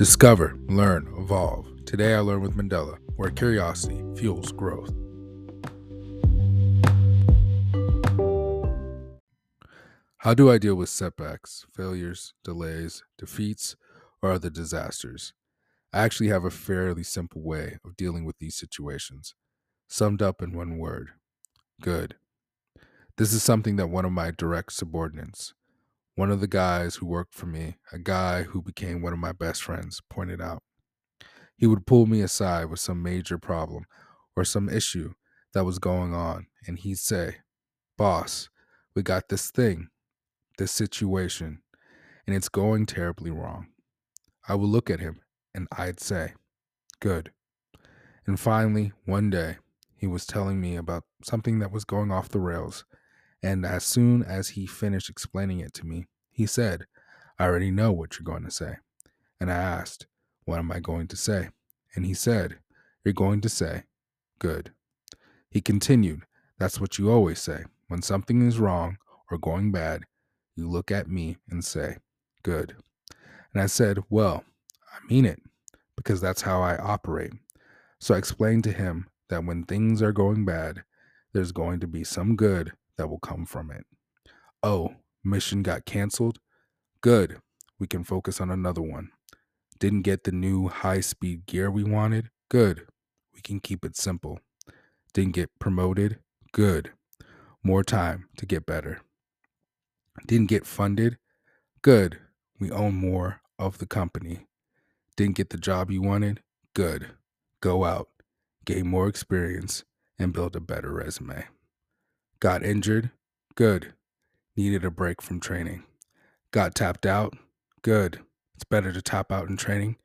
Discover, learn, evolve. Today I learn with Mandela, where curiosity fuels growth. How do I deal with setbacks, failures, delays, defeats, or other disasters? I actually have a fairly simple way of dealing with these situations, summed up in one word good. This is something that one of my direct subordinates, one of the guys who worked for me, a guy who became one of my best friends, pointed out. He would pull me aside with some major problem or some issue that was going on, and he'd say, Boss, we got this thing, this situation, and it's going terribly wrong. I would look at him and I'd say, Good. And finally, one day, he was telling me about something that was going off the rails and as soon as he finished explaining it to me, he said, I already know what you're going to say. And I asked, What am I going to say? And he said, You're going to say, Good. He continued, That's what you always say. When something is wrong or going bad, you look at me and say, Good. And I said, Well, I mean it, because that's how I operate. So I explained to him that when things are going bad, there's going to be some good that will come from it. Oh, mission got canceled? Good. We can focus on another one. Didn't get the new high speed gear we wanted? Good. We can keep it simple. Didn't get promoted? Good. More time to get better. Didn't get funded? Good. We own more of the company. Didn't get the job you wanted? Good. Go out, gain more experience, and build a better resume. Got injured? Good. Needed a break from training. Got tapped out? Good. It's better to tap out in training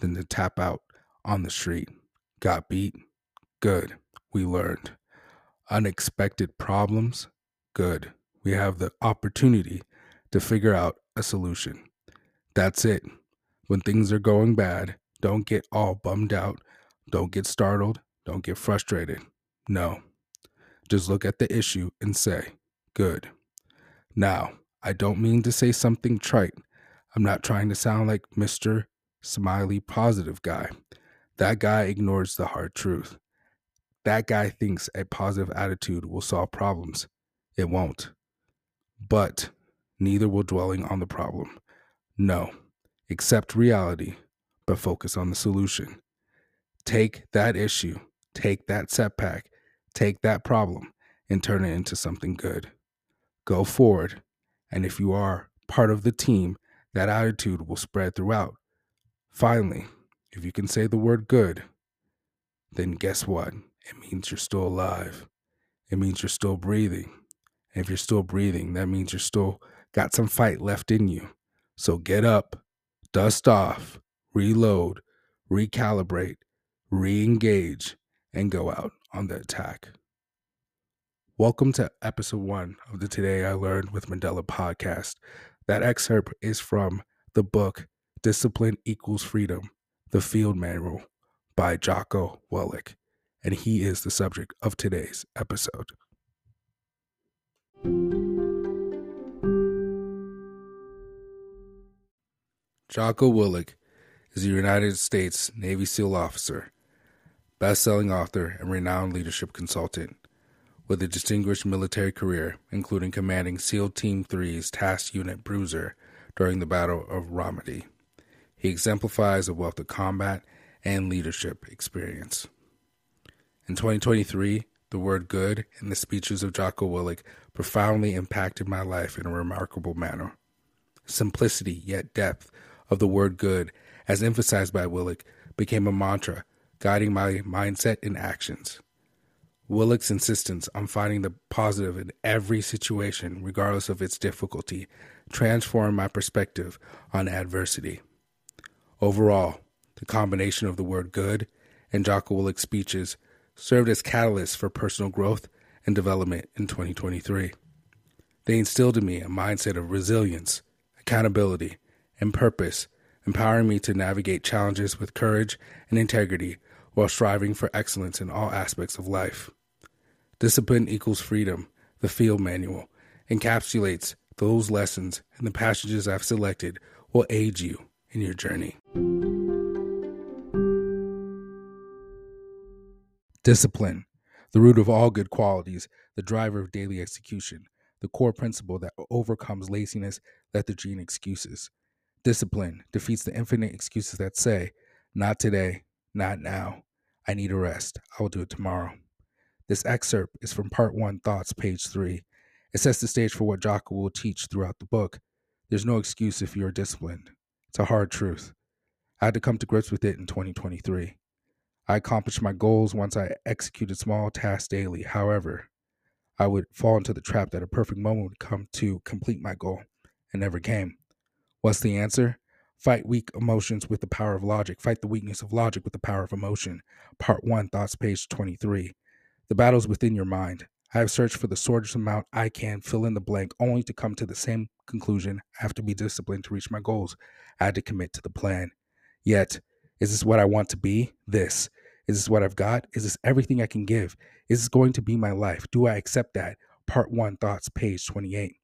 than to tap out on the street. Got beat? Good. We learned. Unexpected problems? Good. We have the opportunity to figure out a solution. That's it. When things are going bad, don't get all bummed out. Don't get startled. Don't get frustrated. No. Just look at the issue and say, good. Now, I don't mean to say something trite. I'm not trying to sound like Mr. Smiley Positive Guy. That guy ignores the hard truth. That guy thinks a positive attitude will solve problems. It won't. But neither will dwelling on the problem. No, accept reality, but focus on the solution. Take that issue, take that setback, Take that problem and turn it into something good. Go forward. And if you are part of the team, that attitude will spread throughout. Finally, if you can say the word good, then guess what? It means you're still alive. It means you're still breathing. And if you're still breathing, that means you're still got some fight left in you. So get up, dust off, reload, recalibrate, re engage, and go out on the attack. Welcome to episode one of the Today I Learned with Mandela podcast. That excerpt is from the book Discipline Equals Freedom The Field Manual by Jocko Willink, and he is the subject of today's episode. Jocko Willink is a United States Navy SEAL officer best-selling author, and renowned leadership consultant. With a distinguished military career, including commanding SEAL Team 3's Task Unit Bruiser during the Battle of Ramadi, he exemplifies a wealth of combat and leadership experience. In 2023, the word good in the speeches of Jocko Willink profoundly impacted my life in a remarkable manner. Simplicity yet depth of the word good, as emphasized by Willink, became a mantra guiding my mindset and actions. Willink's insistence on finding the positive in every situation, regardless of its difficulty, transformed my perspective on adversity. Overall, the combination of the word good and Jocko Willink's speeches served as catalysts for personal growth and development in 2023. They instilled in me a mindset of resilience, accountability, and purpose, empowering me to navigate challenges with courage and integrity while striving for excellence in all aspects of life. Discipline Equals Freedom, the Field Manual, encapsulates those lessons and the passages I've selected will aid you in your journey. Discipline, the root of all good qualities, the driver of daily execution, the core principle that overcomes laziness, lethargy, and excuses. Discipline defeats the infinite excuses that say, not today, not now. I need a rest. I will do it tomorrow. This excerpt is from Part 1, Thoughts, page 3. It sets the stage for what Jocko will teach throughout the book. There's no excuse if you're disciplined. It's a hard truth. I had to come to grips with it in 2023. I accomplished my goals once I executed small tasks daily. However, I would fall into the trap that a perfect moment would come to complete my goal and never came. What's the answer? Fight weak emotions with the power of logic. Fight the weakness of logic with the power of emotion. Part 1, Thoughts, page 23. The battle's within your mind. I have searched for the shortest amount I can fill in the blank, only to come to the same conclusion. I have to be disciplined to reach my goals. I had to commit to the plan. Yet, is this what I want to be? This. Is this what I've got? Is this everything I can give? Is this going to be my life? Do I accept that? Part 1, Thoughts, page 28.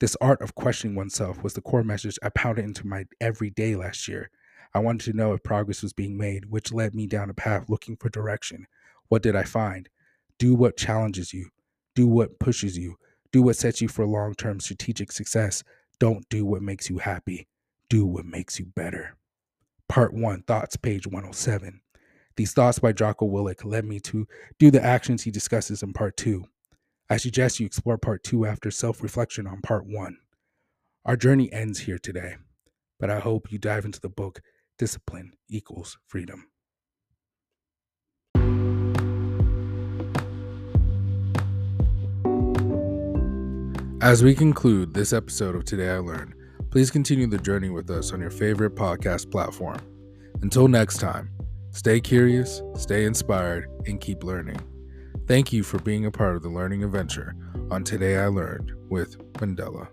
This art of questioning oneself was the core message I pounded into my everyday last year. I wanted to know if progress was being made, which led me down a path looking for direction. What did I find? Do what challenges you, do what pushes you, do what sets you for long term strategic success. Don't do what makes you happy, do what makes you better. Part 1, Thoughts, page 107. These thoughts by Jocko Willink led me to do the actions he discusses in part 2. I suggest you explore part 2 after self reflection on part 1. Our journey ends here today, but I hope you dive into the book Discipline Equals Freedom. As we conclude this episode of Today I Learned, please continue the journey with us on your favorite podcast platform. Until next time, stay curious, stay inspired, and keep learning. Thank you for being a part of the learning adventure on Today I Learned with Mandela.